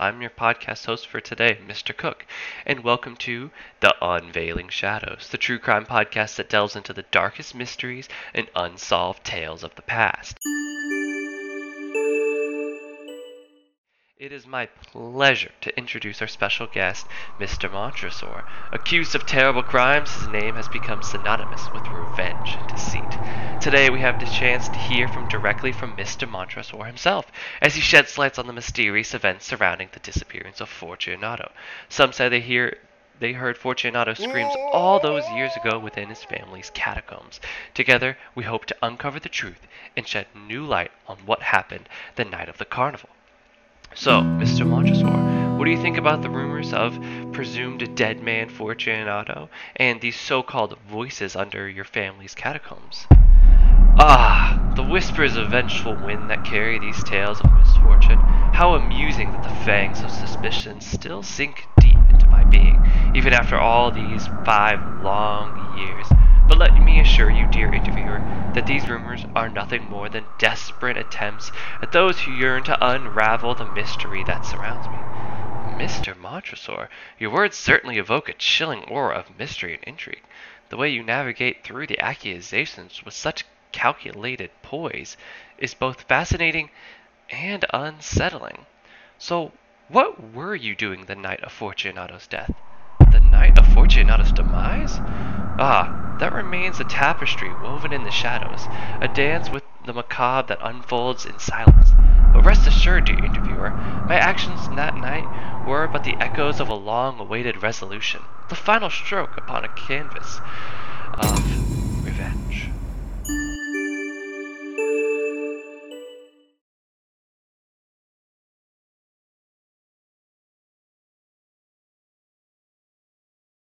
I'm your podcast host for today, Mr. Cook, and welcome to The Unveiling Shadows, the true crime podcast that delves into the darkest mysteries and unsolved tales of the past. It is my pleasure to introduce our special guest, Mr. Montresor. Accused of terrible crimes, his name has become synonymous with revenge and deceit. Today we have the chance to hear from directly from Mr. Montresor himself, as he sheds light on the mysterious events surrounding the disappearance of Fortunato. Some say they hear they heard Fortunato screams all those years ago within his family's catacombs. Together, we hope to uncover the truth and shed new light on what happened the night of the carnival. So, Mr. Montresor, what do you think about the rumors of presumed dead man Fortunato and these so-called voices under your family's catacombs? Ah, the whispers of vengeful wind that carry these tales of misfortune. How amusing that the fangs of suspicion still sink deep into my being, even after all these five long years. But let me assure you, dear interviewer, that these rumors are nothing more than desperate attempts at those who yearn to unravel the mystery that surrounds me. Mr. Montresor, your words certainly evoke a chilling aura of mystery and intrigue. The way you navigate through the accusations with such calculated poise is both fascinating and unsettling. So, what were you doing the night of Fortunato's death? The night of Fortunato's demise? Ah, that remains a tapestry woven in the shadows, a dance with the macabre that unfolds in silence. But rest assured, dear interviewer, my actions that night were but the echoes of a long awaited resolution, the final stroke upon a canvas of revenge.